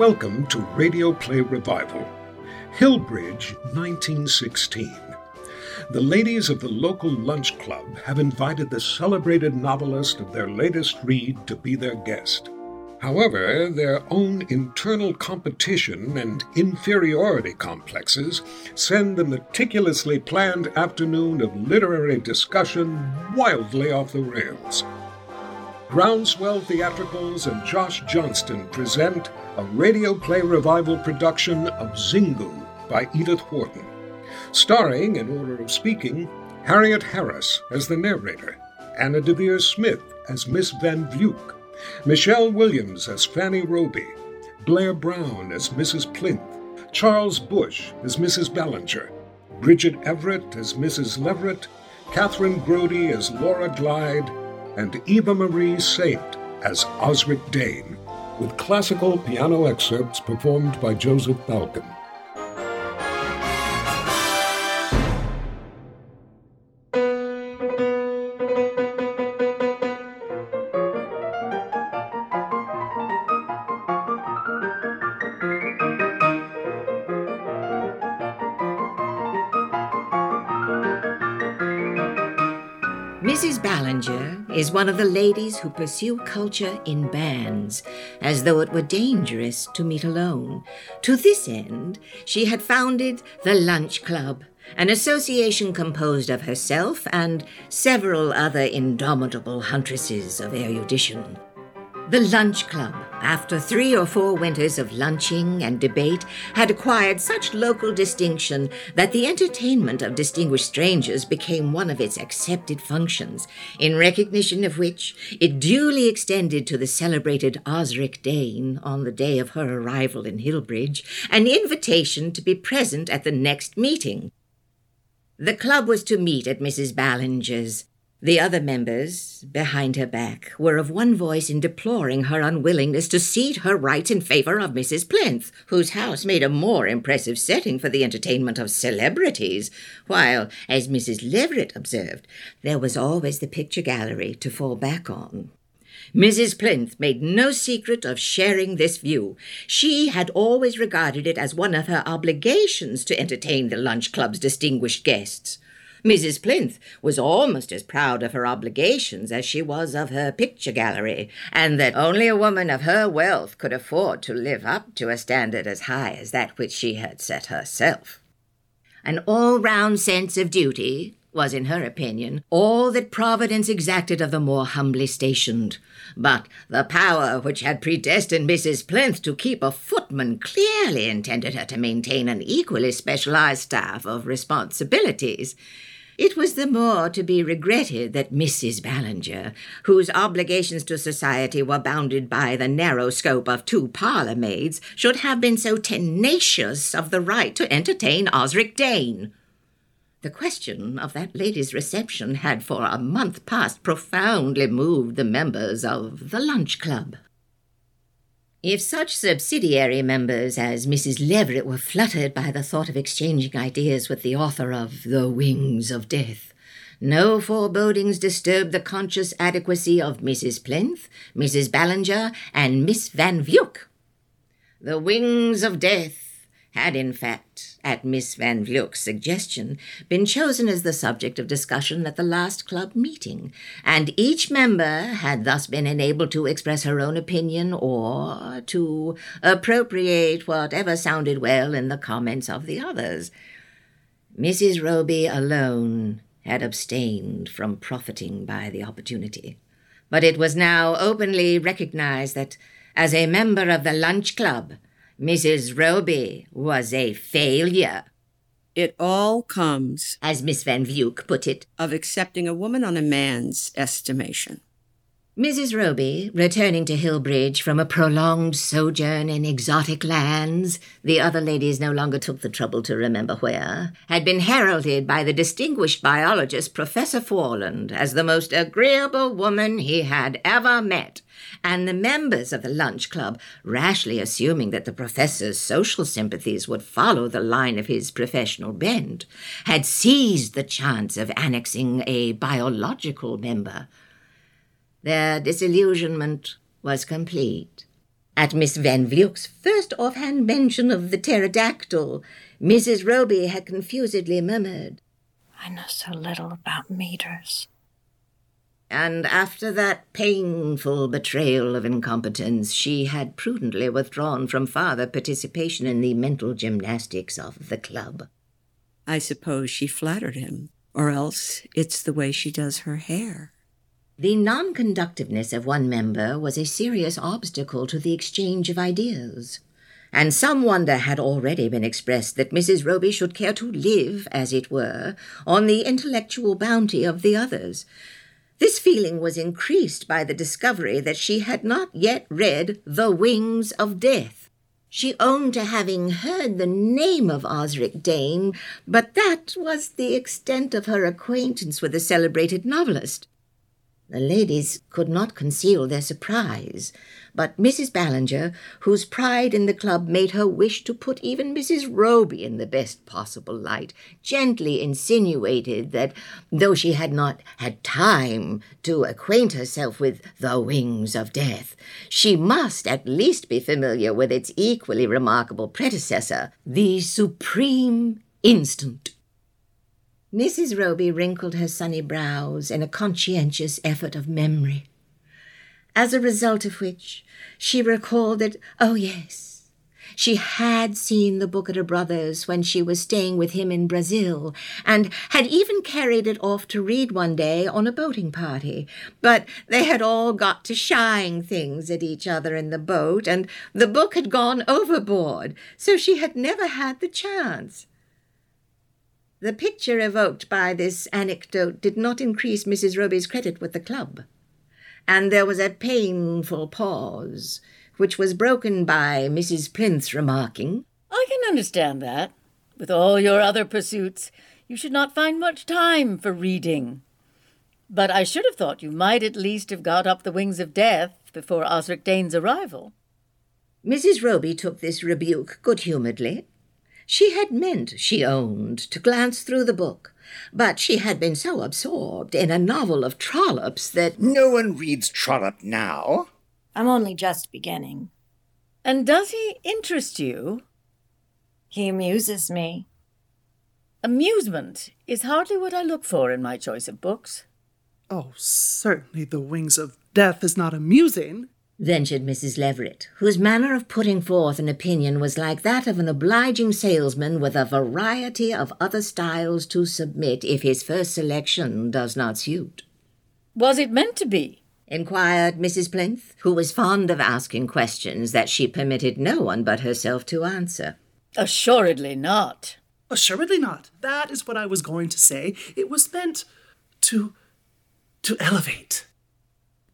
Welcome to Radio Play Revival, Hillbridge, 1916. The ladies of the local lunch club have invited the celebrated novelist of their latest read to be their guest. However, their own internal competition and inferiority complexes send the meticulously planned afternoon of literary discussion wildly off the rails. Groundswell Theatricals and Josh Johnston present a radio play revival production of Xingu by Edith Wharton, starring, in order of speaking, Harriet Harris as the narrator, Anna Deavere Smith as Miss Van Vluyck, Michelle Williams as Fanny Roby, Blair Brown as Mrs. Plinth, Charles Busch as Mrs. Ballinger, Bridget Everett as Mrs. Leveret, Kathryn Grody as Laura Glyde, and Eva Marie Saint as Osric Dane, with classical piano excerpts performed by Joseph Thalken. One of the ladies who pursue culture in bands, as though it were dangerous to meet alone. To this end, she had founded the Lunch Club, an association composed of herself and several other indomitable huntresses of erudition. The Lunch Club, after three or four winters of lunching and debate, had acquired such local distinction that the entertainment of distinguished strangers became one of its accepted functions, in recognition of which it duly extended to the celebrated Osric Dane, on the day of her arrival in Hillbridge, an invitation to be present at the next meeting. The club was to meet at Mrs. Ballinger's. The other members, behind her back, were of one voice in deploring her unwillingness to cede her rights in favor of Mrs. Plinth, whose house made a more impressive setting for the entertainment of celebrities, while, as Mrs. Leveret observed, there was always the picture gallery to fall back on. Mrs. Plinth made no secret of sharing this view. She had always regarded it as one of her obligations to entertain the lunch club's distinguished guests. Mrs. Plinth was almost as proud of her obligations as she was of her picture gallery, and that only a woman of her wealth could afford to live up to a standard as high as that which she had set herself. An all round sense of duty was, in her opinion, all that Providence exacted of the more humbly stationed. But the power which had predestined Mrs. Plinth to keep a footman clearly intended her to maintain an equally specialized staff of responsibilities. It was the more to be regretted that Mrs. Ballinger, whose obligations to society were bounded by the narrow scope of two parlour maids, should have been so tenacious of the right to entertain Osric Dane. The question of that lady's reception had for a month past profoundly moved the members of the Lunch Club. If such subsidiary members as Mrs. Leveret were fluttered by the thought of exchanging ideas with the author of The Wings of Death, no forebodings disturbed the conscious adequacy of Mrs. Plinth, Mrs. Ballinger, and Miss Van Vluyck. The Wings of Death had, in fact, at Miss Van Vluyck's suggestion, been chosen as the subject of discussion at the last club meeting, and each member had thus been enabled to express her own opinion or to appropriate whatever sounded well in the comments of the others. Mrs. Roby alone had abstained from profiting by the opportunity. But it was now openly recognized that, as a member of the lunch club, Mrs. Roby was a failure. It all comes, as Miss Van Vluyck put it, of accepting a woman on a man's estimation. Mrs. Roby, returning to Hillbridge from a prolonged sojourn in exotic lands, the other ladies no longer took the trouble to remember where, had been heralded by the distinguished biologist Professor Foreland as the most agreeable woman he had ever met, and the members of the lunch club, rashly assuming that the professor's social sympathies would follow the line of his professional bent, had seized the chance of annexing a biological member their disillusionment was complete. At Miss Van Vluyck's first offhand mention of the pterodactyl, Mrs. Roby had confusedly murmured, I know so little about meters. And after that painful betrayal of incompetence, she had prudently withdrawn from farther participation in the mental gymnastics of the club. I suppose she flattered him, or else it's the way she does her hair. The non conductiveness of one member was a serious obstacle to the exchange of ideas, and some wonder had already been expressed that Mrs. Roby should care to live, as it were, on the intellectual bounty of the others. This feeling was increased by the discovery that she had not yet read The Wings of Death. She owned to having heard the name of Osric Dane, but that was the extent of her acquaintance with the celebrated novelist. The ladies could not conceal their surprise, but Mrs. Ballinger, whose pride in the club made her wish to put even Mrs. Roby in the best possible light, gently insinuated that, though she had not had time to acquaint herself with the wings of death, she must at least be familiar with its equally remarkable predecessor, the supreme instant. Mrs. Roby wrinkled her sunny brows in a conscientious effort of memory, as a result of which she recalled that, oh yes, she had seen the book at her brother's when she was staying with him in Brazil, and had even carried it off to read one day on a boating party. But they had all got to shying things at each other in the boat, and the book had gone overboard, so she had never had the chance. The picture evoked by this anecdote did not increase Mrs. Roby's credit with the club, and there was a painful pause, which was broken by Mrs. Plinth remarking, I can understand that. With all your other pursuits, you should not find much time for reading. But I should have thought you might at least have got up the wings of death before Osric Dane's arrival. Mrs. Roby took this rebuke good humouredly, she had meant, she owned, to glance through the book, but she had been so absorbed in a novel of Trollope's that. No one reads Trollope now. I'm only just beginning. And does he interest you? He amuses me. Amusement is hardly what I look for in my choice of books. Oh, certainly The Wings of Death is not amusing ventured Mrs. Leveret, whose manner of putting forth an opinion was like that of an obliging salesman with a variety of other styles to submit if his first selection does not suit. Was it meant to be? inquired Mrs. Plinth, who was fond of asking questions that she permitted no one but herself to answer. Assuredly not. Assuredly not. That is what I was going to say. It was meant to. to elevate.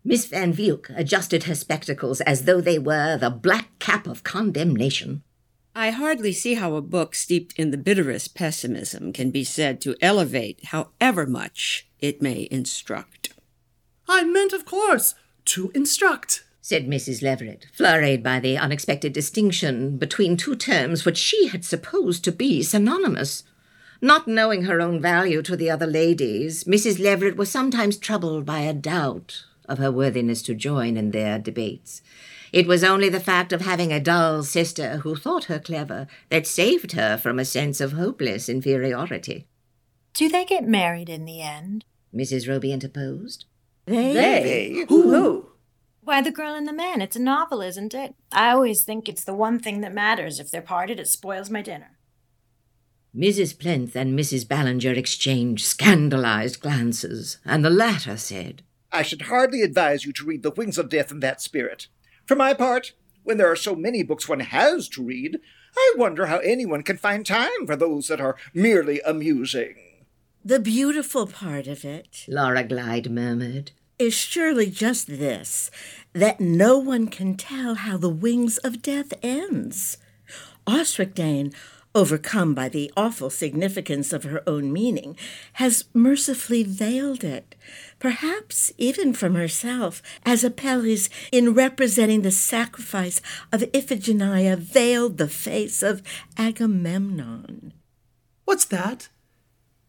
Miss Van Vluyck adjusted her spectacles as though they were the black cap of condemnation. I hardly see how a book steeped in the bitterest pessimism can be said to elevate, however much it may instruct. I meant, of course, to instruct, said Mrs. Leveret, flurried by the unexpected distinction between two terms which she had supposed to be synonymous. Not knowing her own value to the other ladies, Mrs. Leveret was sometimes troubled by a doubt of her worthiness to join in their debates. It was only the fact of having a dull sister who thought her clever that saved her from a sense of hopeless inferiority. Do they get married in the end? Mrs. Roby interposed. They? They? Who? Who? Why, the girl and the man. It's a novel, isn't it? I always think it's the one thing that matters. If they're parted, it spoils my dinner. Mrs. Plinth and Mrs. Ballinger exchanged scandalized glances, and the latter said, I should hardly advise you to read The Wings of Death in that spirit. For my part, when there are so many books one has to read, I wonder how anyone can find time for those that are merely amusing. The beautiful part of it, Laura Glyde murmured, is surely just this that no one can tell how the wings of death ends. Osric overcome by the awful significance of her own meaning, has mercifully veiled it, perhaps even from herself, as Apelles, in representing the sacrifice of Iphigenia, veiled the face of Agamemnon. What's that?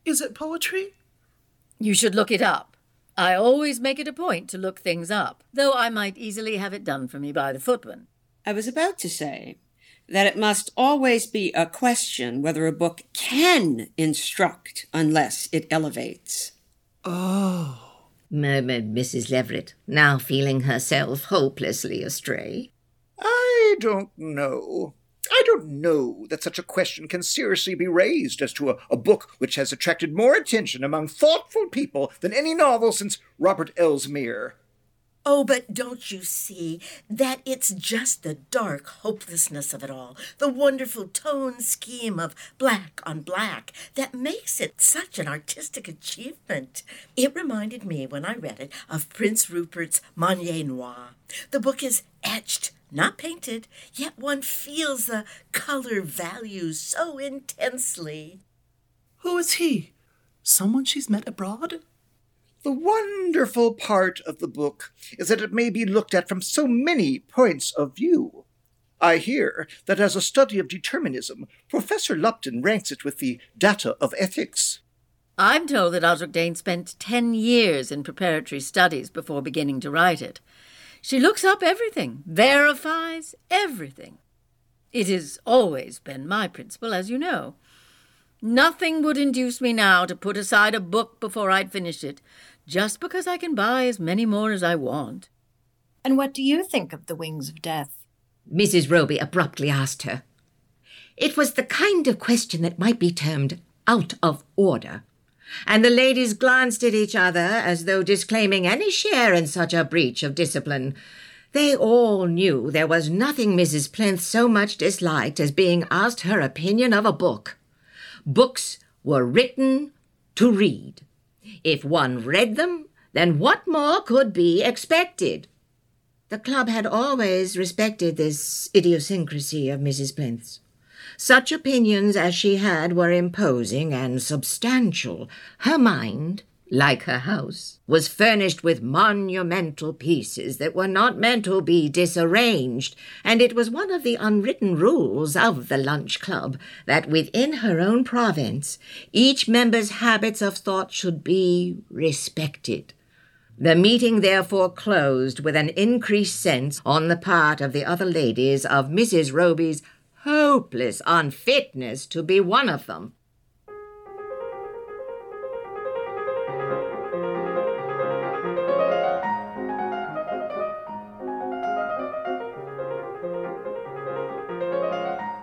Is it poetry? You should look it up. I always make it a point to look things up, though I might easily have it done for me by the footman. I was about to say that it must always be a question whether a book can instruct unless it elevates. Oh, murmured Mrs. Leveret, now feeling herself hopelessly astray. I don't know. I don't know that such a question can seriously be raised as to a, a, book which has attracted more attention among thoughtful people than any novel since Robert Elsmere. Oh, but don't you see that it's just the dark hopelessness of it all, the wonderful tone scheme of black on black, that makes it such an artistic achievement? It reminded me, when I read it, of Prince Rupert's Manière Noire. The book is etched not painted, yet one feels the color value so intensely. Who is he? Someone she's met abroad? The wonderful part of the book is that it may be looked at from so many points of view. I hear that as a study of determinism, Professor Lupton ranks it with the data of ethics. I'm told that Osric Dane spent ten years in preparatory studies before beginning to write it. She looks up everything, verifies everything. It has always been my principle, as you know. Nothing would induce me now to put aside a book before I'd finished it, just because I can buy as many more as I want. And what do you think of The Wings of Death? Mrs. Roby abruptly asked her. It was the kind of question that might be termed out of order and the ladies glanced at each other as though disclaiming any share in such a breach of discipline. They all knew there was nothing Mrs. Plinth so much disliked as being asked her opinion of a book. Books were written to read. If one read them, then what more could be expected? The club had always respected this idiosyncrasy of Mrs. Plinth's. Such opinions as she had were imposing and substantial. Her mind, like her house, was furnished with monumental pieces that were not meant to be disarranged, and it was one of the unwritten rules of the lunch club that within her own province each member's habits of thought should be respected. The meeting therefore closed with an increased sense on the part of the other ladies of Mrs. Roby's hopeless unfitness to be one of them.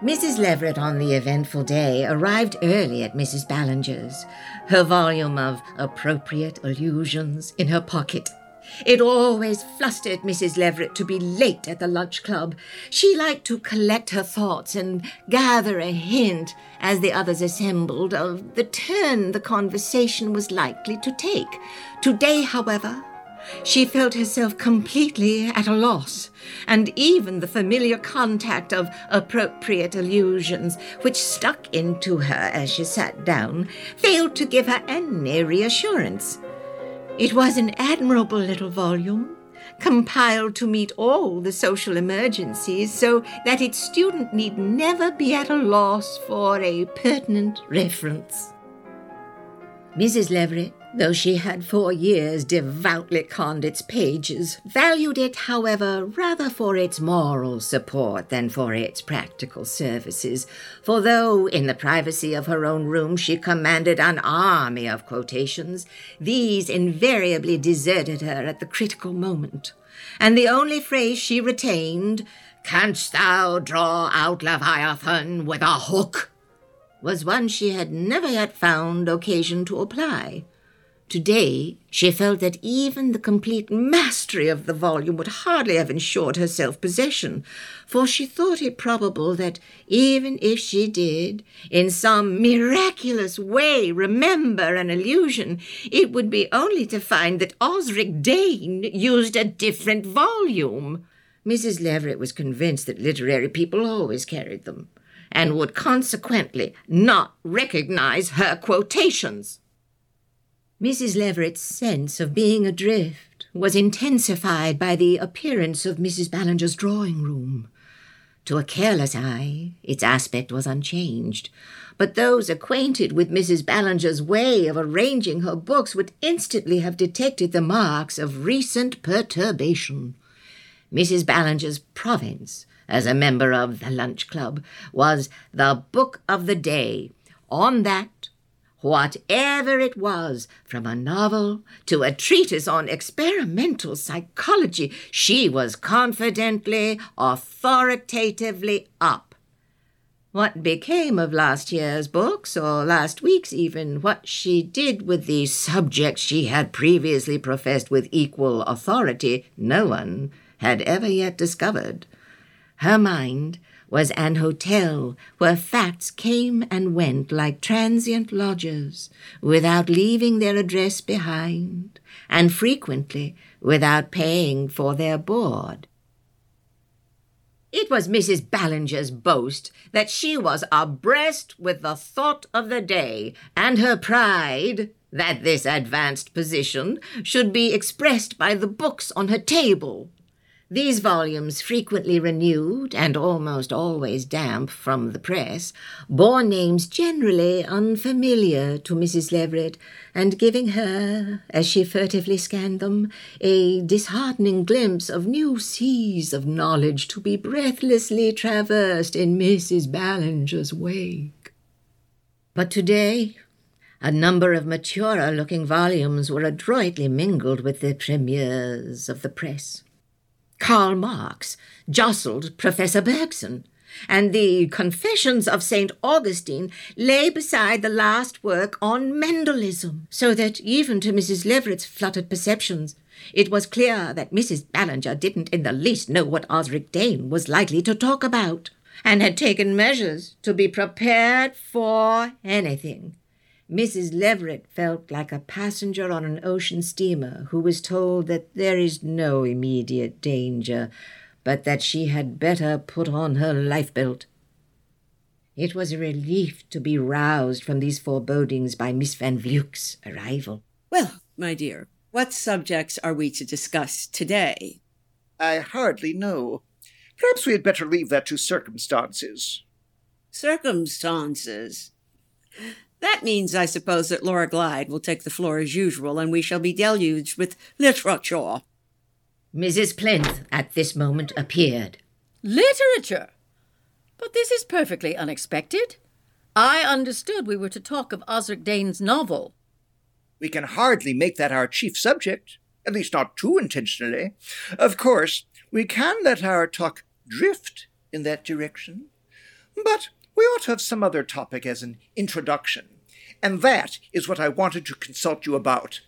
Mrs. Leveret on the eventful day arrived early at Mrs. Ballinger's, her volume of appropriate allusions in her pocket. It always flustered Mrs. Leveret to be late at the lunch club. She liked to collect her thoughts and gather a hint, as the others assembled, of the turn the conversation was likely to take. Today, however, she felt herself completely at a loss, and even the familiar contact of appropriate allusions, which stuck into her as she sat down, failed to give her any reassurance. It was an admirable little volume, compiled to meet all the social emergencies so that its student need never be at a loss for a pertinent reference. Mrs. Leveret though she had for years devoutly conned its pages, valued it, however, rather for its moral support than for its practical services. For though, in the privacy of her own room, she commanded an army of quotations, these invariably deserted her at the critical moment, and the only phrase she retained, Canst thou draw out Leviathan with a hook? was one she had never yet found occasion to apply. Today, she felt that even the complete mastery of the volume would hardly have ensured her self possession, for she thought it probable that even if she did, in some miraculous way, remember an illusion, it would be only to find that Osric Dane used a different volume. Mrs. Leveret was convinced that literary people always carried them, and would consequently not recognize her quotations. Mrs. Leveret's sense of being adrift was intensified by the appearance of Mrs. Ballinger's drawing room. To a careless eye, its aspect was unchanged, but those acquainted with Mrs. Ballinger's way of arranging her books would instantly have detected the marks of recent perturbation. Mrs. Ballinger's province, as a member of the Lunch Club, was the book of the day. On that, whatever it was, from a novel to a treatise on experimental psychology, she was confidently, authoritatively up. What became of last year's books, or last week's even, what she did with the subjects she had previously professed with equal authority, no one had ever yet discovered. Her mind was an hotel where facts came and went like transient lodgers, without leaving their address behind, and frequently without paying for their board. It was Mrs. Ballinger's boast that she was abreast with the thought of the day, and her pride that this advanced position should be expressed by the books on her table these volumes, frequently renewed and almost always damp from the press, bore names generally unfamiliar to Mrs. Leveret, and giving her, as she furtively scanned them, a disheartening glimpse of new seas of knowledge to be breathlessly traversed in Mrs. Ballinger's wake. But today, a number of maturer looking volumes were adroitly mingled with the premieres of the press. Karl Marx jostled Professor Bergson, and the Confessions of St. Augustine lay beside the last work on Mendelism, so that even to Mrs. Leveret's fluttered perceptions, it was clear that Mrs. Ballinger didn't in the least know what Osric Dane was likely to talk about, and had taken measures to be prepared for anything. Mrs. Leveret felt like a passenger on an ocean steamer who was told that there is no immediate danger, but that she had better put on her lifebelt. It was a relief to be roused from these forebodings by Miss Van Vluyck's arrival. Well, my dear, what subjects are we to discuss today? I hardly know. Perhaps we had better leave that to circumstances. Circumstances? That means, I suppose, that Laura Glyde will take the floor as usual, and we shall be deluged with literature. Mrs. Plinth at this moment appeared. Literature? But this is perfectly unexpected. I understood we were to talk of Osric Dane's novel. We can hardly make that our chief subject, at least not too intentionally. Of course, we can let our talk drift in that direction, but we ought to have some other topic as an introduction. And that is what I wanted to consult you about.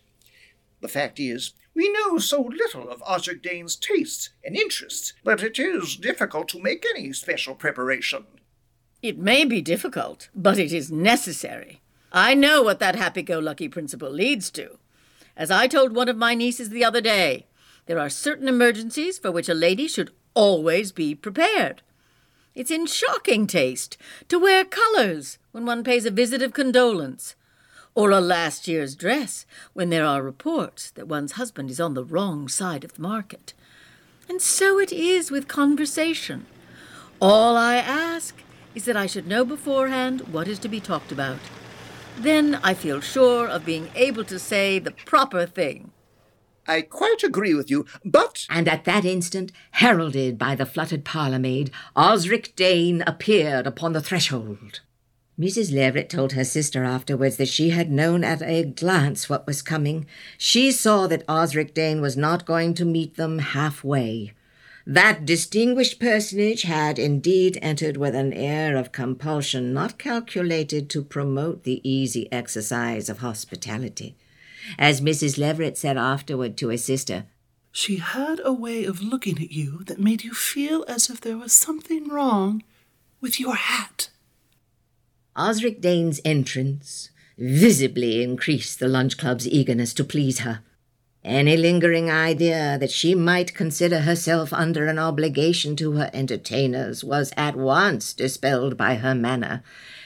The fact is, we know so little of Osric Dane's tastes and interests that it is difficult to make any special preparation. It may be difficult, but it is necessary. I know what that happy go lucky principle leads to. As I told one of my nieces the other day, there are certain emergencies for which a lady should always be prepared. It's in shocking taste to wear colours when one pays a visit of condolence, or a last year's dress when there are reports that one's husband is on the wrong side of the market. And so it is with conversation. All I ask is that I should know beforehand what is to be talked about. Then I feel sure of being able to say the proper thing. I quite agree with you, but. And at that instant, heralded by the fluttered parlour maid, Osric Dane appeared upon the threshold. Mrs. Leveret told her sister afterwards that she had known at a glance what was coming. She saw that Osric Dane was not going to meet them halfway. That distinguished personage had indeed entered with an air of compulsion not calculated to promote the easy exercise of hospitality as Mrs. Leveret said afterward to her sister. She had a way of looking at you that made you feel as if there was something wrong with your hat. Osric Dane's entrance visibly increased the lunch club's eagerness to please her. Any lingering idea that she might consider herself under an obligation to her entertainers was at once dispelled by her manner.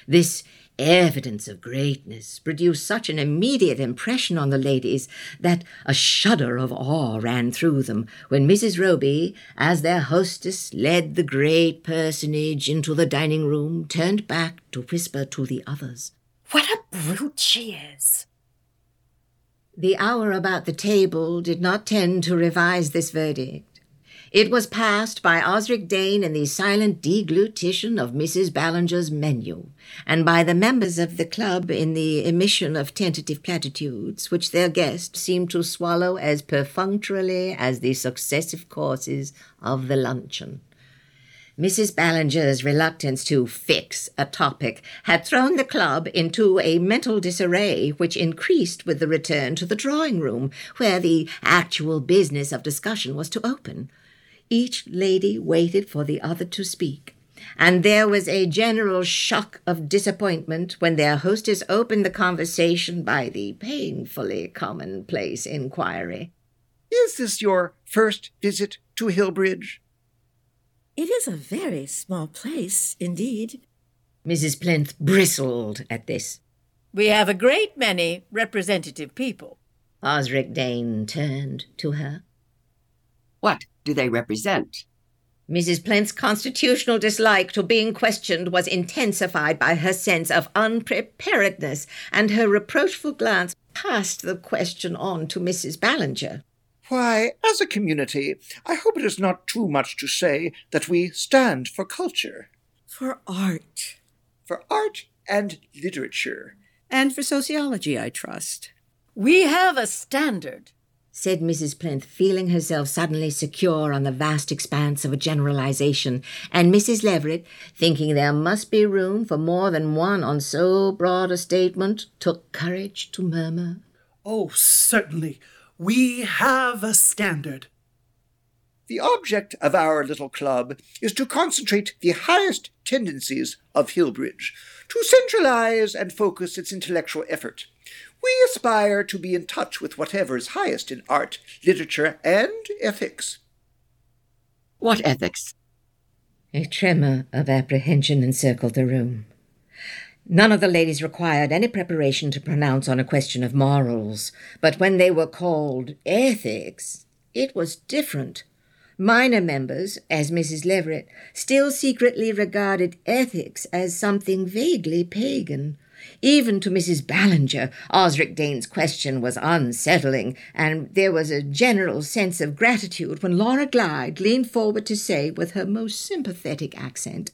This evidence of greatness produced such an immediate impression on the ladies that a shudder of awe ran through them when Mrs. Roby, as their hostess led the great personage into the dining room, turned back to whisper to the others. What a brute she is! The hour about the table did not tend to revise this verdict. It was passed by Osric Dane in the silent deglutition of Mrs. Ballinger's menu, and by the members of the club in the emission of tentative platitudes, which their guest seemed to swallow as perfunctorily as the successive courses of the luncheon. Mrs. Ballinger's reluctance to fix a topic had thrown the club into a mental disarray which increased with the return to the drawing room, where the actual business of discussion was to open. Each lady waited for the other to speak, and there was a general shock of disappointment when their hostess opened the conversation by the painfully commonplace inquiry. Is this your first visit to Hillbridge? It is a very small place indeed. Mrs. Plinth bristled at this. We have a great many representative people. Osric Dane turned to her. What do they represent? Mrs. Plinth's constitutional dislike to being questioned was intensified by her sense of unpreparedness, and her reproachful glance passed the question on to Mrs. Ballinger. Why, as a community, I hope it is not too much to say that we stand for culture. For art. For art and literature. And for sociology, I trust. We have a standard, said Mrs. Plinth, feeling herself suddenly secure on the vast expanse of a generalization, and Mrs. Leveret, thinking there must be room for more than one on so broad a statement, took courage to murmur, Oh, certainly. We have a standard. The object of our little club is to concentrate the highest tendencies of Hillbridge, to centralize and focus its intellectual effort. We aspire to be in touch with whatever is highest in art, literature, and ethics. What ethics? A tremor of apprehension encircled the room. None of the ladies required any preparation to pronounce on a question of morals, but when they were called ethics, it was different. Minor members, as Mrs. Leveret, still secretly regarded ethics as something vaguely pagan. Even to Mrs. Ballinger, Osric Dane's question was unsettling, and there was a general sense of gratitude when Laura Glyde leaned forward to say, with her most sympathetic accent,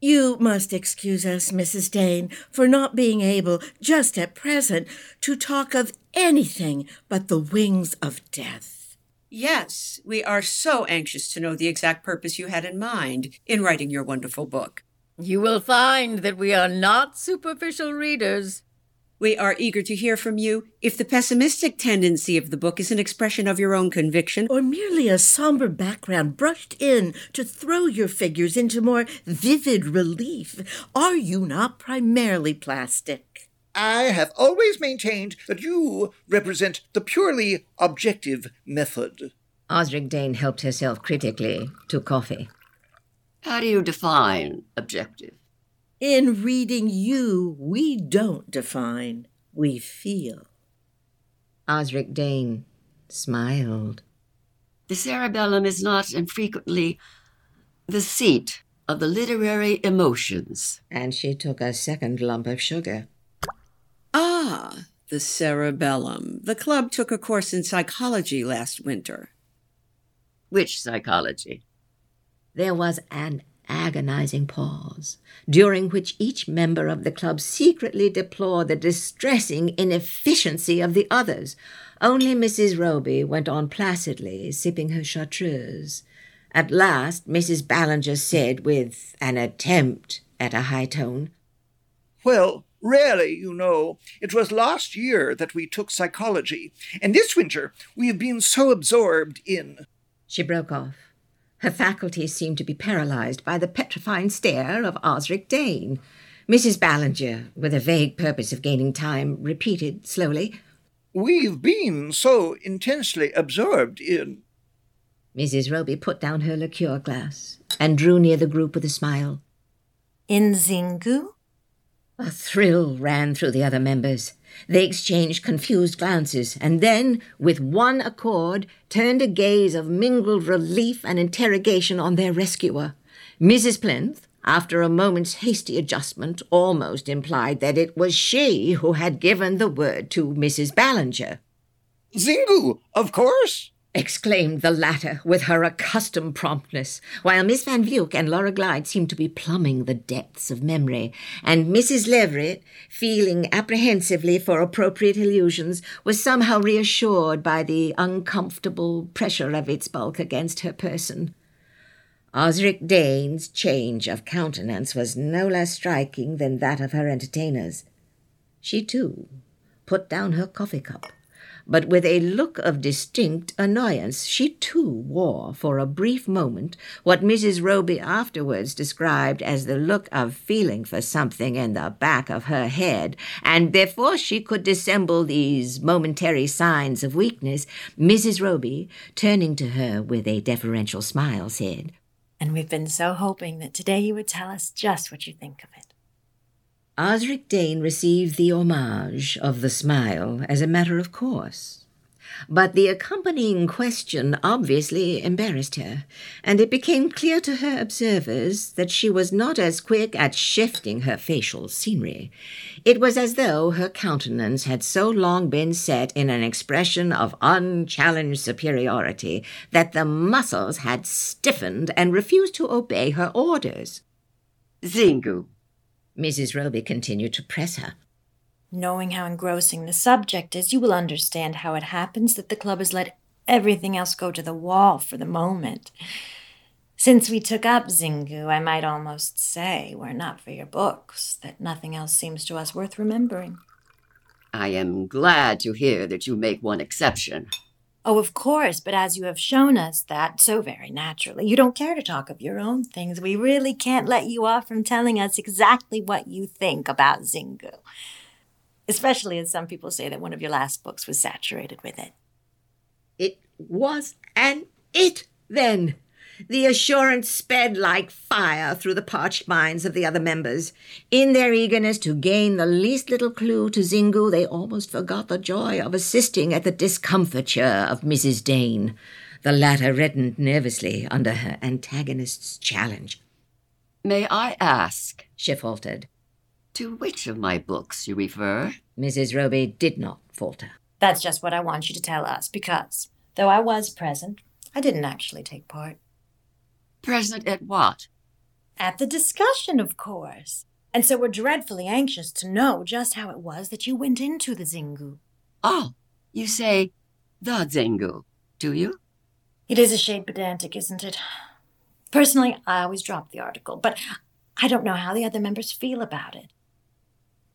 You must excuse us, Mrs. Dane, for not being able, just at present, to talk of anything but the wings of death. Yes, we are so anxious to know the exact purpose you had in mind in writing your wonderful book. You will find that we are not superficial readers. We are eager to hear from you if the pessimistic tendency of the book is an expression of your own conviction, or merely a somber background brushed in to throw your figures into more vivid relief. Are you not primarily plastic? I have always maintained that you represent the purely objective method. Osric Dane helped herself critically to coffee. How do you define objective? In reading you, we don't define, we feel. Osric Dane smiled. The cerebellum is not infrequently the seat of the literary emotions. And she took a second lump of sugar. Ah, the cerebellum. The club took a course in psychology last winter. Which psychology? There was an agonizing pause, during which each member of the club secretly deplored the distressing inefficiency of the others. Only Mrs. Roby went on placidly, sipping her chartreuse. At last, Mrs. Ballinger said, with an attempt at a high tone, Well, Really, you know, it was last year that we took psychology, and this winter we have been so absorbed in. She broke off. Her faculties seemed to be paralyzed by the petrifying stare of Osric Dane. Mrs. Ballinger, with a vague purpose of gaining time, repeated slowly, We've been so intensely absorbed in. Mrs. Roby put down her liqueur glass and drew near the group with a smile. In Xingu? A thrill ran through the other members. They exchanged confused glances, and then, with one accord, turned a gaze of mingled relief and interrogation on their rescuer. Mrs. Plinth, after a moment's hasty adjustment, almost implied that it was she who had given the word to Mrs. Ballinger. Xingu, of course, exclaimed the latter with her accustomed promptness, while Miss Van Vluyck and Laura Glyde seemed to be plumbing the depths of memory, and Mrs. Leveret, feeling apprehensively for appropriate allusions, was somehow reassured by the uncomfortable pressure of its bulk against her person. Osric Dane's change of countenance was no less striking than that of her entertainers. She, too, put down her coffee cup but with a look of distinct annoyance. She too wore, for a brief moment, what Mrs. Roby afterwards described as the look of feeling for something in the back of her head, and before she could dissemble these momentary signs of weakness, Mrs. Roby, turning to her with a deferential smile, said, And we've been so hoping that today you would tell us just what you think of it. Osric Dane received the homage of the smile as a matter of course. But the accompanying question obviously embarrassed her, and it became clear to her observers that she was not as quick at shifting her facial scenery. It was as though her countenance had so long been set in an expression of unchallenged superiority that the muscles had stiffened and refused to obey her orders. Xingu, Mrs. Roby continued to press her. Knowing how engrossing the subject is, you will understand how it happens that the club has let everything else go to the wall for the moment. Since we took up Xingu, I might almost say, were it not for your books, that nothing else seems to us worth remembering. I am glad to hear that you make one exception. Oh, of course, but as you have shown us that so very naturally, you don't care to talk of your own things. We really can't let you off from telling us exactly what you think about Xingu. Especially as some people say that one of your last books was saturated with it. It was an it, then. The assurance sped like fire through the parched minds of the other members. In their eagerness to gain the least little clue to Xingu, they almost forgot the joy of assisting at the discomfiture of Mrs. Dane. The latter reddened nervously under her antagonist's challenge. May I ask, she faltered, to which of my books you refer? Mrs. Roby did not falter. That's just what I want you to tell us, because, though I was present, I didn't actually take part. Present at what? At the discussion, of course. And so we're dreadfully anxious to know just how it was that you went into the Xingu. Oh, you say the Xingu, do you? It is a shade pedantic, isn't it? Personally, I always drop the article, but I don't know how the other members feel about it.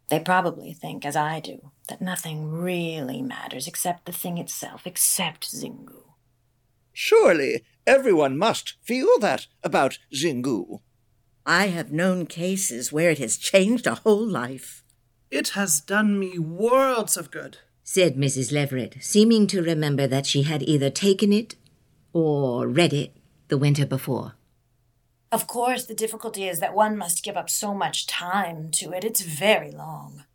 They probably think, as I do, that nothing really matters except the thing itself, except Xingu. Surely everyone must feel that about Xingu. I have known cases where it has changed a whole life. It has done me worlds of good, said Mrs. Leveret, seeming to remember that she had either taken it or read it the winter before. Of course, the difficulty is that one must give up so much time to it. It's very long.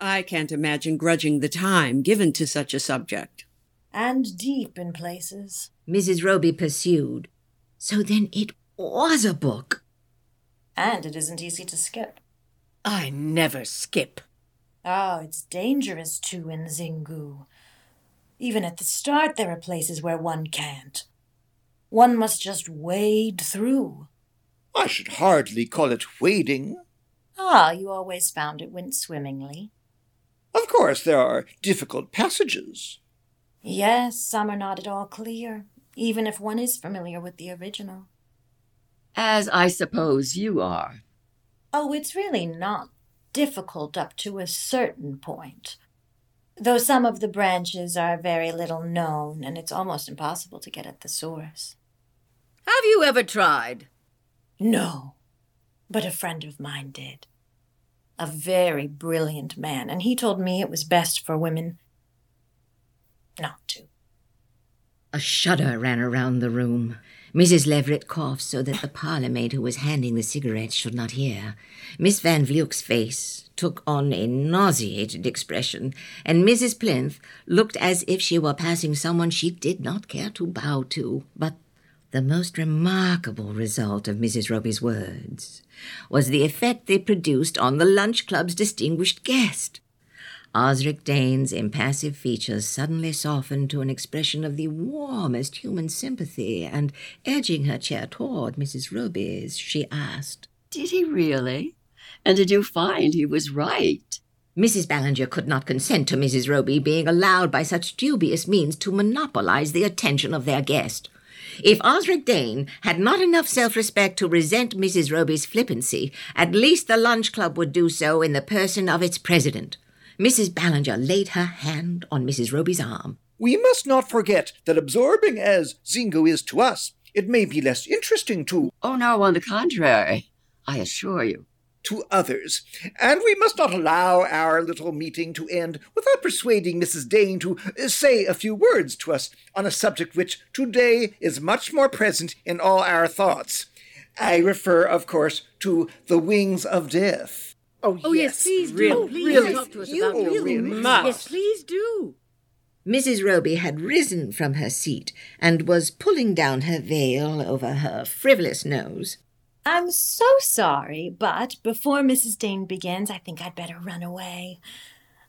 I can't imagine grudging the time given to such a subject. And deep in places. Mrs. Roby pursued. So then it was a book. And it isn't easy to skip. I never skip. Oh, it's dangerous too in Xingu. Even at the start, there are places where one can't. One must just wade through. I should hardly call it wading. Ah, you always found it went swimmingly. Of course, there are difficult passages. Yes, some are not at all clear, even if one is familiar with the original. As I suppose you are. Oh, it's really not difficult up to a certain point. Though some of the branches are very little known, and it's almost impossible to get at the source. Have you ever tried? No, but a friend of mine did. A very brilliant man, and he told me it was best for women not to. A shudder ran around the room. Mrs. Leveret coughed so that the parlour maid who was handing the cigarettes should not hear. Miss Van Vluyck's face took on a nauseated expression, and Mrs. Plinth looked as if she were passing someone she did not care to bow to. But the most remarkable result of Mrs. Roby's words was the effect they produced on the lunch club's distinguished guest. Osric Dane's impassive features suddenly softened to an expression of the warmest human sympathy, and edging her chair toward Mrs. Roby's, she asked, Did he really? And did you find he was right? Mrs. Ballinger could not consent to Mrs. Roby being allowed by such dubious means to monopolize the attention of their guest. If Osric Dane had not enough self respect to resent Mrs. Roby's flippancy, at least the lunch club would do so in the person of its president. Mrs. Ballinger laid her hand on Mrs. Roby's arm. We must not forget that absorbing as Xingu is to us, it may be less interesting to. Oh, no, on the contrary, I assure you. To others. And we must not allow our little meeting to end without persuading Mrs. Dane to uh, say a few words to us on a subject which today is much more present in all our thoughts. I refer, of course, to the wings of death. Oh, oh yes, please do. Really, please really, talk to us you about this. Oh, really must. must. Yes, please do. Mrs. Roby had risen from her seat and was pulling down her veil over her frivolous nose. I'm so sorry, but before Mrs. Dane begins, I think I'd better run away.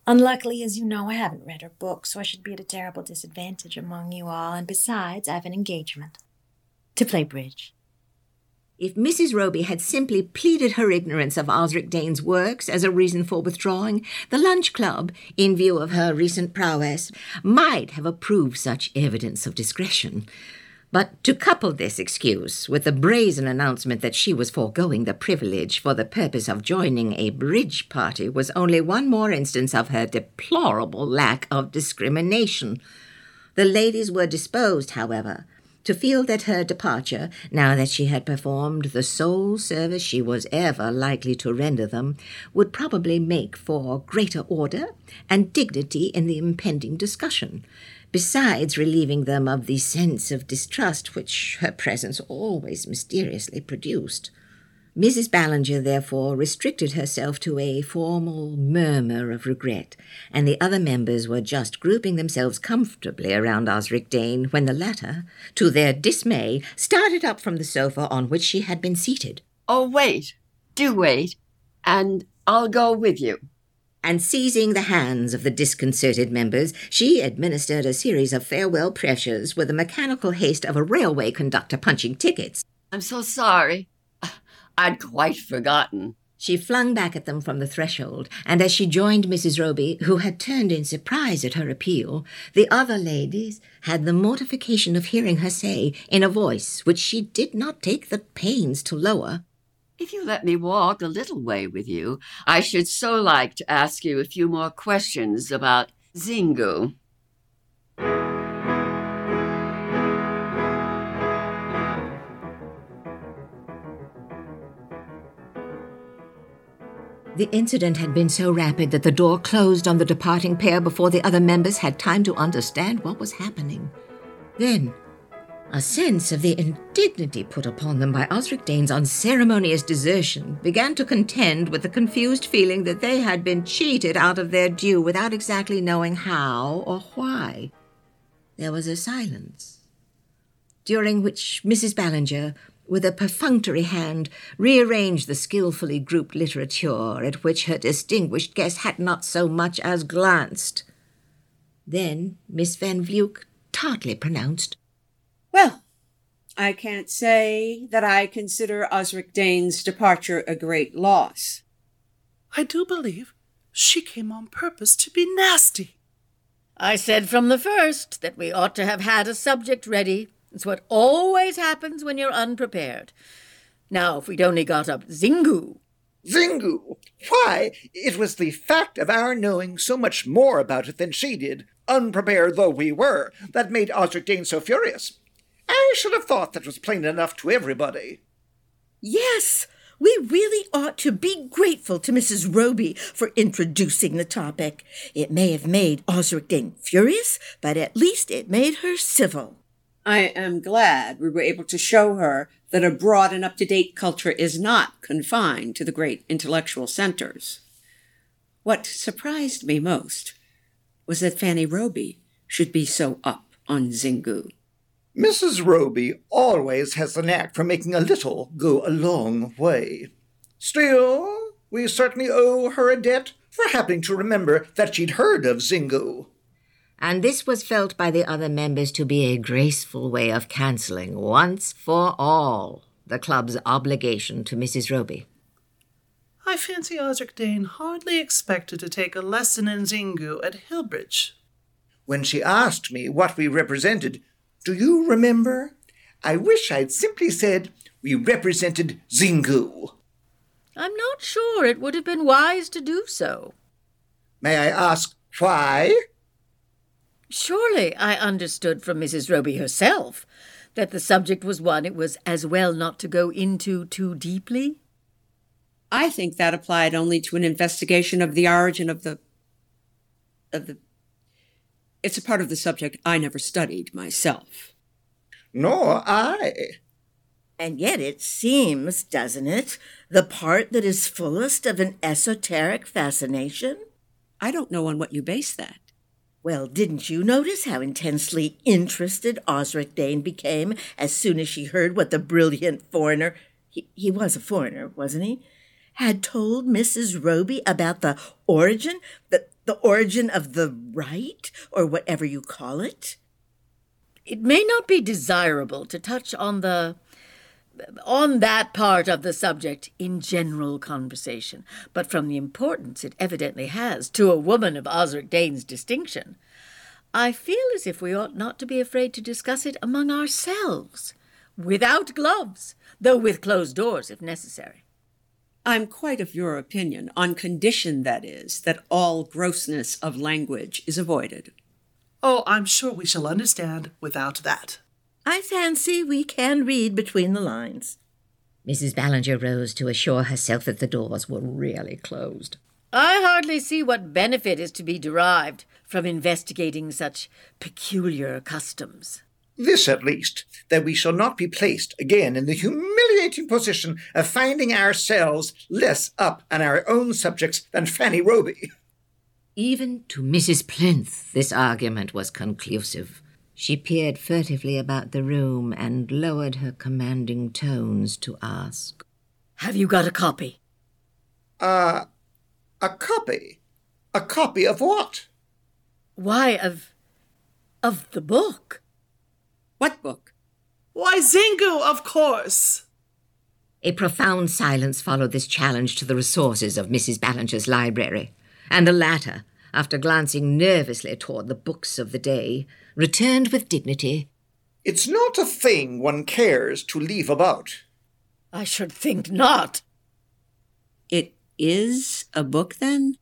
Unluckily, as you know, I haven't read her book, so I should be at a terrible disadvantage among you all, and besides, I have an engagement to play bridge. If Mrs. Roby had simply pleaded her ignorance of Osric Dane's works as a reason for withdrawing, the Lunch Club, in view of her recent prowess, might have approved such evidence of discretion. But to couple this excuse with the brazen announcement that she was foregoing the privilege for the purpose of joining a bridge party was only one more instance of her deplorable lack of discrimination. The ladies were disposed, however, to feel that her departure, now that she had performed the sole service she was ever likely to render them, would probably make for greater order and dignity in the impending discussion, besides relieving them of the sense of distrust which her presence always mysteriously produced. Mrs. Ballinger, therefore, restricted herself to a formal murmur of regret, and the other members were just grouping themselves comfortably around Osric Dane when the latter, to their dismay, started up from the sofa on which she had been seated. Oh, wait. Do wait. And I'll go with you. And seizing the hands of the disconcerted members, she administered a series of farewell pressures with the mechanical haste of a railway conductor punching tickets. I'm so sorry. I'd quite forgotten. She flung back at them from the threshold, and as she joined Mrs. Roby, who had turned in surprise at her appeal, the other ladies had the mortification of hearing her say, in a voice which she did not take the pains to lower, If you let me walk a little way with you, I should so like to ask you a few more questions about Xingu. The incident had been so rapid that the door closed on the departing pair before the other members had time to understand what was happening. Then, a sense of the indignity put upon them by Osric Dane's unceremonious desertion began to contend with the confused feeling that they had been cheated out of their due without exactly knowing how or why. There was a silence, during which Mrs. Ballinger, with a perfunctory hand, rearranged the skilfully grouped literature at which her distinguished guest had not so much as glanced. Then Miss Van Vluyck tartly pronounced, Well, I can't say that I consider Osric Dane's departure a great loss. I do believe she came on purpose to be nasty. I said from the first that we ought to have had a subject ready. It's what always happens when you're unprepared. Now, if we'd only got up Zingu. Xingu! Why, it was the fact of our knowing so much more about it than she did, unprepared though we were, that made Osric Dane so furious. I should have thought that was plain enough to everybody. Yes, we really ought to be grateful to Mrs. Roby for introducing the topic. It may have made Osric Dane furious, but at least it made her civil. I am glad we were able to show her that a broad and up to date culture is not confined to the great intellectual centers. What surprised me most was that Fanny Roby should be so up on Xingu. Mrs. Roby always has the knack for making a little go a long way. Still, we certainly owe her a debt for happening to remember that she'd heard of Xingu. And this was felt by the other members to be a graceful way of cancelling once for all the club's obligation to Mrs. Roby. I fancy Osric Dane hardly expected to take a lesson in Xingu at Hillbridge. When she asked me what we represented, do you remember? I wish I'd simply said we represented Xingu. I'm not sure it would have been wise to do so. May I ask why? Surely I understood from Mrs. Roby herself that the subject was one it was as well not to go into too deeply. I think that applied only to an investigation of the origin of the. of the. It's a part of the subject I never studied myself. Nor I. And yet it seems, doesn't it, the part that is fullest of an esoteric fascination? I don't know on what you base that. Well, didn't you notice how intensely interested Osric Dane became as soon as she heard what the brilliant foreigner he, he was a foreigner, wasn't he? Had told Mrs. Roby about the origin, the, the origin of the right, or whatever you call it? It may not be desirable to touch on the on that part of the subject in general conversation, but from the importance it evidently has to a woman of Osric Dane's distinction, I feel as if we ought not to be afraid to discuss it among ourselves, without gloves, though with closed doors if necessary. I'm quite of your opinion, on condition, that is, that all grossness of language is avoided. Oh, I'm sure we shall understand without that. I fancy we can read between the lines. Mrs. Ballinger rose to assure herself that the doors were really closed. I hardly see what benefit is to be derived from investigating such peculiar customs. This, at least, that we shall not be placed again in the humiliating position of finding ourselves less up on our own subjects than Fanny Roby. Even to Mrs. Plinth, this argument was conclusive. She peered furtively about the room and lowered her commanding tones to ask, Have you got a copy? Uh, a copy? A copy of what? Why, of. of the book. What book? Why, Xingu, of course. A profound silence followed this challenge to the resources of Mrs. Ballinger's library, and the latter, after glancing nervously toward the books of the day, returned with dignity. It's not a thing one cares to leave about. I should think not. It is a book, then?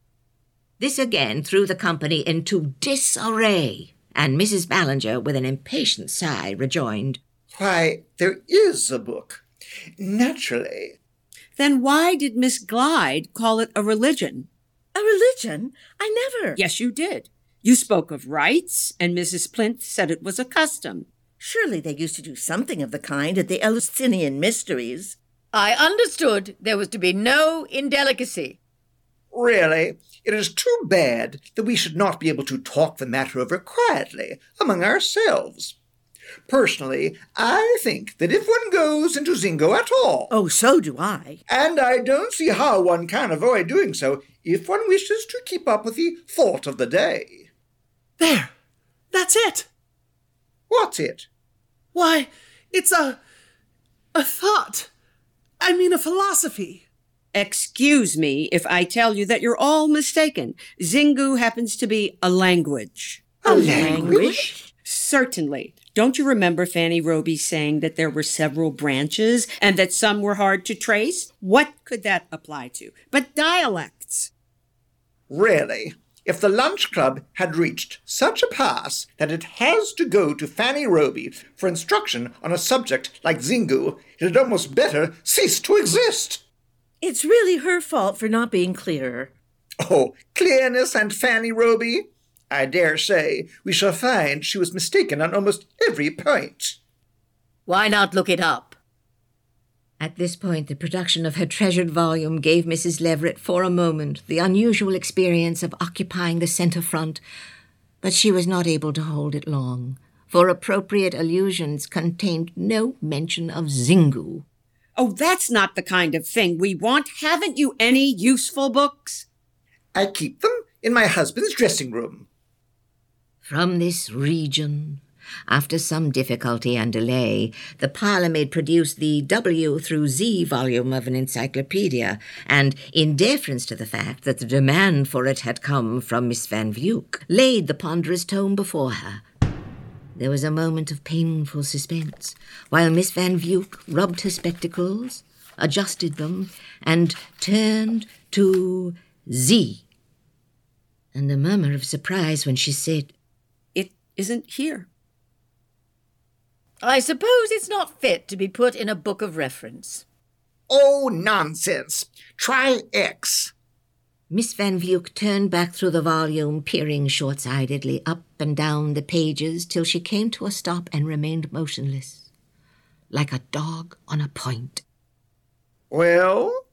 This again threw the company into disarray, and Mrs. Ballinger, with an impatient sigh, rejoined, Why, there is a book. Naturally. Then why did Miss Glyde call it a religion? A religion? I never. Yes, you did. You spoke of rites, and Mrs. Plinth said it was a custom. Surely they used to do something of the kind at the Eleusinian Mysteries. I understood there was to be no indelicacy. Really, it is too bad that we should not be able to talk the matter over quietly among ourselves. Personally, I think that if one goes into Xingu at all. Oh, so do I. And I don't see how one can avoid doing so if one wishes to keep up with the thought of the day. There. That's it. What's it? Why, it's a. a thought. I mean, a philosophy. Excuse me if I tell you that you're all mistaken. Xingu happens to be a language. A language? Certainly. Don't you remember Fanny Roby saying that there were several branches and that some were hard to trace? What could that apply to? But dialects. Really? If the lunch club had reached such a pass that it has to go to Fanny Roby for instruction on a subject like Xingu, it had almost better cease to exist. It's really her fault for not being clearer. Oh, clearness and Fanny Roby? I dare say we shall find she was mistaken on almost every point. Why not look it up? At this point, the production of her treasured volume gave Mrs. Leveret for a moment the unusual experience of occupying the centre front, but she was not able to hold it long, for appropriate allusions contained no mention of Xingu. Oh, that's not the kind of thing we want. Haven't you any useful books? I keep them in my husband's dressing room. From this region, after some difficulty and delay, the maid produced the W through Z volume of an encyclopedia, and, in deference to the fact that the demand for it had come from Miss Van Vluyck, laid the ponderous tome before her. There was a moment of painful suspense, while Miss Van Vluyck rubbed her spectacles, adjusted them, and turned to Z. And a murmur of surprise when she said, It isn't here. I suppose it's not fit to be put in a book of reference. Oh, nonsense! Try X. Miss Van Vluyck turned back through the volume, peering short sightedly up and down the pages till she came to a stop and remained motionless, like a dog on a point. Well,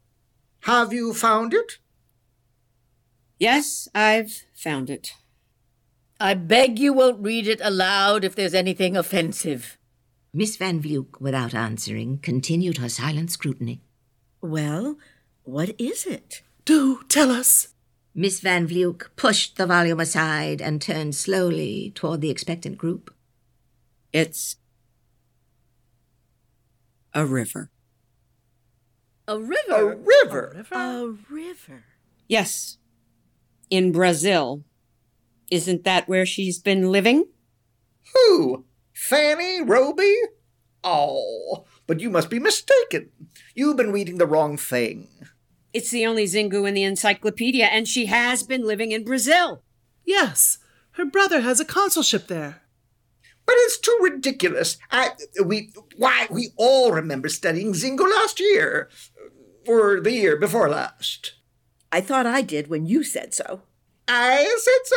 have you found it? Yes, I've found it. I beg you won't read it aloud if there's anything offensive. Miss Van Vluyck, without answering, continued her silent scrutiny. Well, what is it? Do tell us. Miss Van Vluyck pushed the volume aside and turned slowly toward the expectant group. It's a river. A river? A river? A river. Yes, in Brazil. Isn't that where she's been living? Who? Fanny Roby? Oh, but you must be mistaken. You've been reading the wrong thing. It's the only Xingu in the encyclopedia, and she has been living in Brazil. Yes, her brother has a consulship there. But it's too ridiculous. I, we, why, we all remember studying Xingu last year. Or the year before last. I thought I did when you said so. I said so?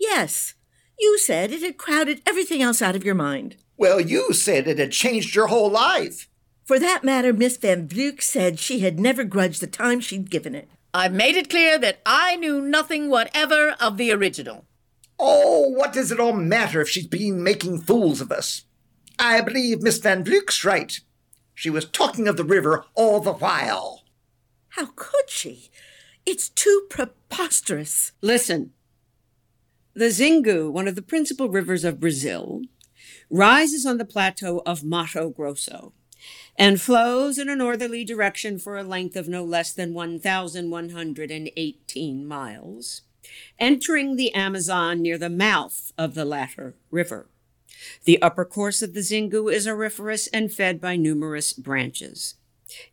Yes. You said it had crowded everything else out of your mind. Well, you said it had changed your whole life. For that matter, Miss Van Vluyck said she had never grudged the time she'd given it. I've made it clear that I knew nothing whatever of the original. Oh, what does it all matter if she's been making fools of us? I believe Miss Van Vluyck's right. She was talking of the river all the while. How could she? It's too preposterous. Listen. The Xingu, one of the principal rivers of Brazil, rises on the plateau of Mato Grosso and flows in a northerly direction for a length of no less than 1,118 miles, entering the Amazon near the mouth of the latter river. The upper course of the Xingu is auriferous and fed by numerous branches.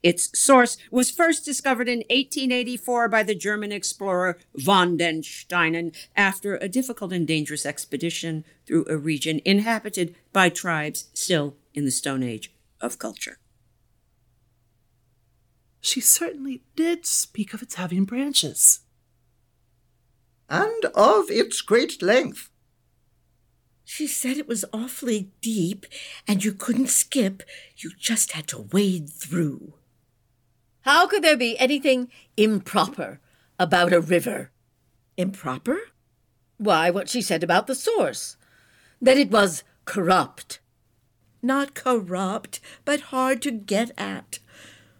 Its source was first discovered in 1884 by the German explorer von den Steinen after a difficult and dangerous expedition through a region inhabited by tribes still in the Stone Age of culture. She certainly did speak of its having branches. And of its great length. She said it was awfully deep and you couldn't skip. You just had to wade through. How could there be anything improper about a river? Improper? Why, what she said about the source. That it was corrupt. Not corrupt, but hard to get at.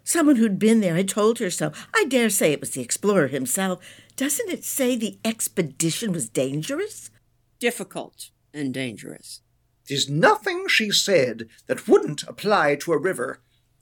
Someone who'd been there had told her so. I dare say it was the explorer himself. Doesn't it say the expedition was dangerous? Difficult and dangerous. There's nothing she said that wouldn't apply to a river.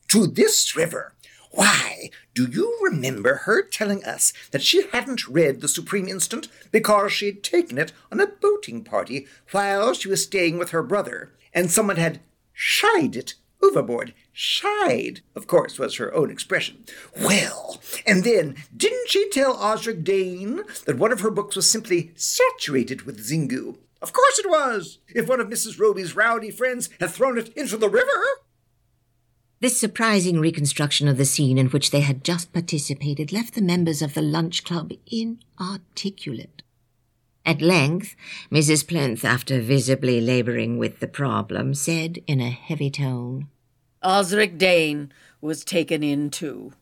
To this river. Why, do you remember her telling us that she hadn't read The Supreme Instant because she had taken it on a boating party while she was staying with her brother, and someone had shied it overboard. Shied, of course, was her own expression. Well, and then didn't she tell Osric Dane that one of her books was simply saturated with Xingu? Of course it was, if one of Mrs. Roby's rowdy friends had thrown it into the river. This surprising reconstruction of the scene in which they had just participated left the members of the lunch club inarticulate. At length, Mrs. Plinth, after visibly labouring with the problem, said in a heavy tone, Osric Dane was taken in too.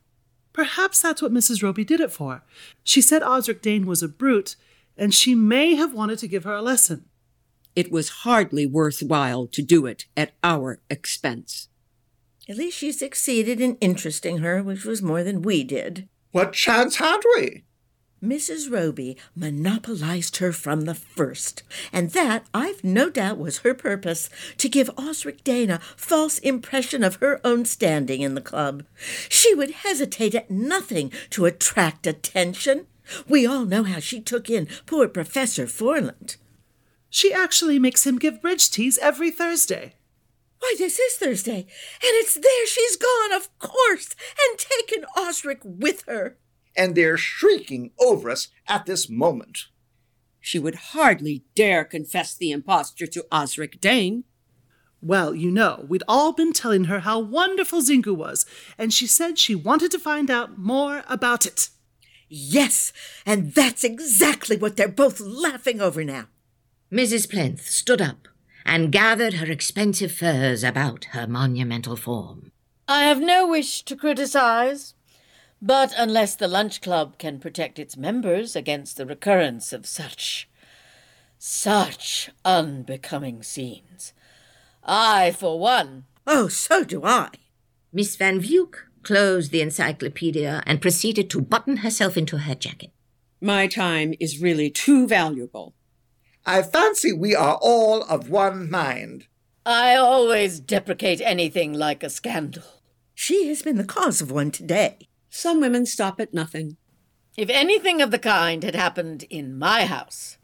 Perhaps that's what Mrs. Roby did it for. She said Osric Dane was a brute, and she may have wanted to give her a lesson. It was hardly worthwhile to do it at our expense. At least she succeeded in interesting her, which was more than we did. What chance had we? Mrs. Roby monopolized her from the first, and that, I've no doubt, was her purpose to give Osric Dane a false impression of her own standing in the club. She would hesitate at nothing to attract attention. We all know how she took in poor Professor Foreland. She actually makes him give bridge teas every Thursday. Why, this is Thursday, and it's there she's gone, of course, and taken Osric with her. And they're shrieking over us at this moment. She would hardly dare confess the imposture to Osric Dane. Well, you know, we'd all been telling her how wonderful Xingu was, and she said she wanted to find out more about it. Yes, and that's exactly what they're both laughing over now. Mrs. Plinth stood up and gathered her expensive furs about her monumental form. I have no wish to criticize, but unless the lunch club can protect its members against the recurrence of such. such unbecoming scenes, I, for one. Oh, so do I. Miss Van Vluyck closed the encyclopedia and proceeded to button herself into her jacket. My time is really too valuable. I fancy we are all of one mind. I always deprecate anything like a scandal. She has been the cause of one today. Some women stop at nothing. If anything of the kind had happened in my house,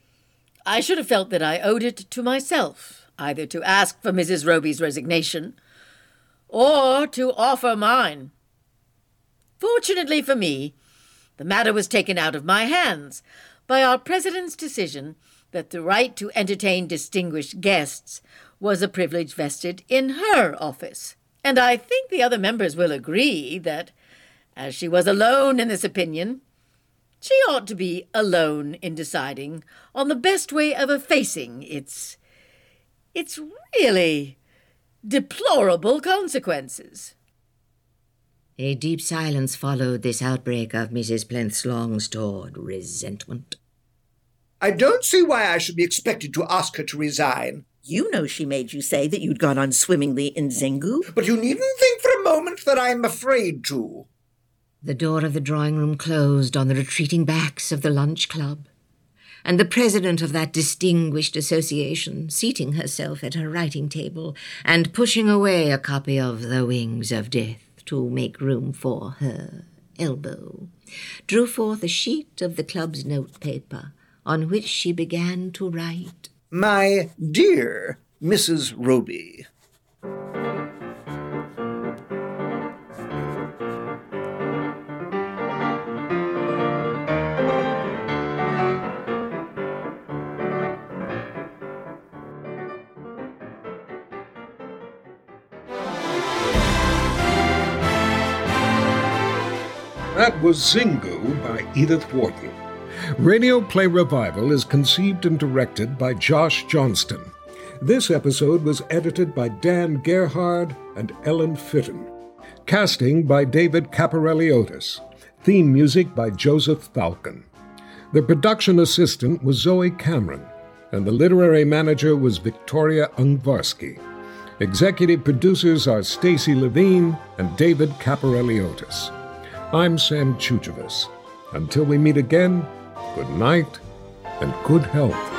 I should have felt that I owed it to myself either to ask for Mrs. Roby's resignation or to offer mine. Fortunately for me, the matter was taken out of my hands by our president's decision that the right to entertain distinguished guests was a privilege vested in her office. And I think the other members will agree that, as she was alone in this opinion, she ought to be alone in deciding on the best way of effacing its. its really deplorable consequences. A deep silence followed this outbreak of Mrs. Plinth's long stored resentment. I don't see why I should be expected to ask her to resign. You know she made you say that you'd gone on swimmingly in Xingu. But you needn't think for a moment that I'm afraid to. The door of the drawing room closed on the retreating backs of the lunch club, and the president of that distinguished association, seating herself at her writing table and pushing away a copy of The Wings of Death to make room for her elbow, drew forth a sheet of the club's notepaper on which she began to write. My dear Mrs. Roby. That was Xingu by Edith Wharton. Radio Play Revival is conceived and directed by Josh Johnston. This episode was edited by Dan Gerhard and Ellen Fitton. Casting by David Caparelli. Theme music by Joseph Thalken. The production assistant was Zoe Cameron, and the literary manager was Victoria Ungvarsky. Executive producers are Stacy Levine and David Caparelli. I'm Sam Tsoutsouvas. Until we meet again, good night and good health.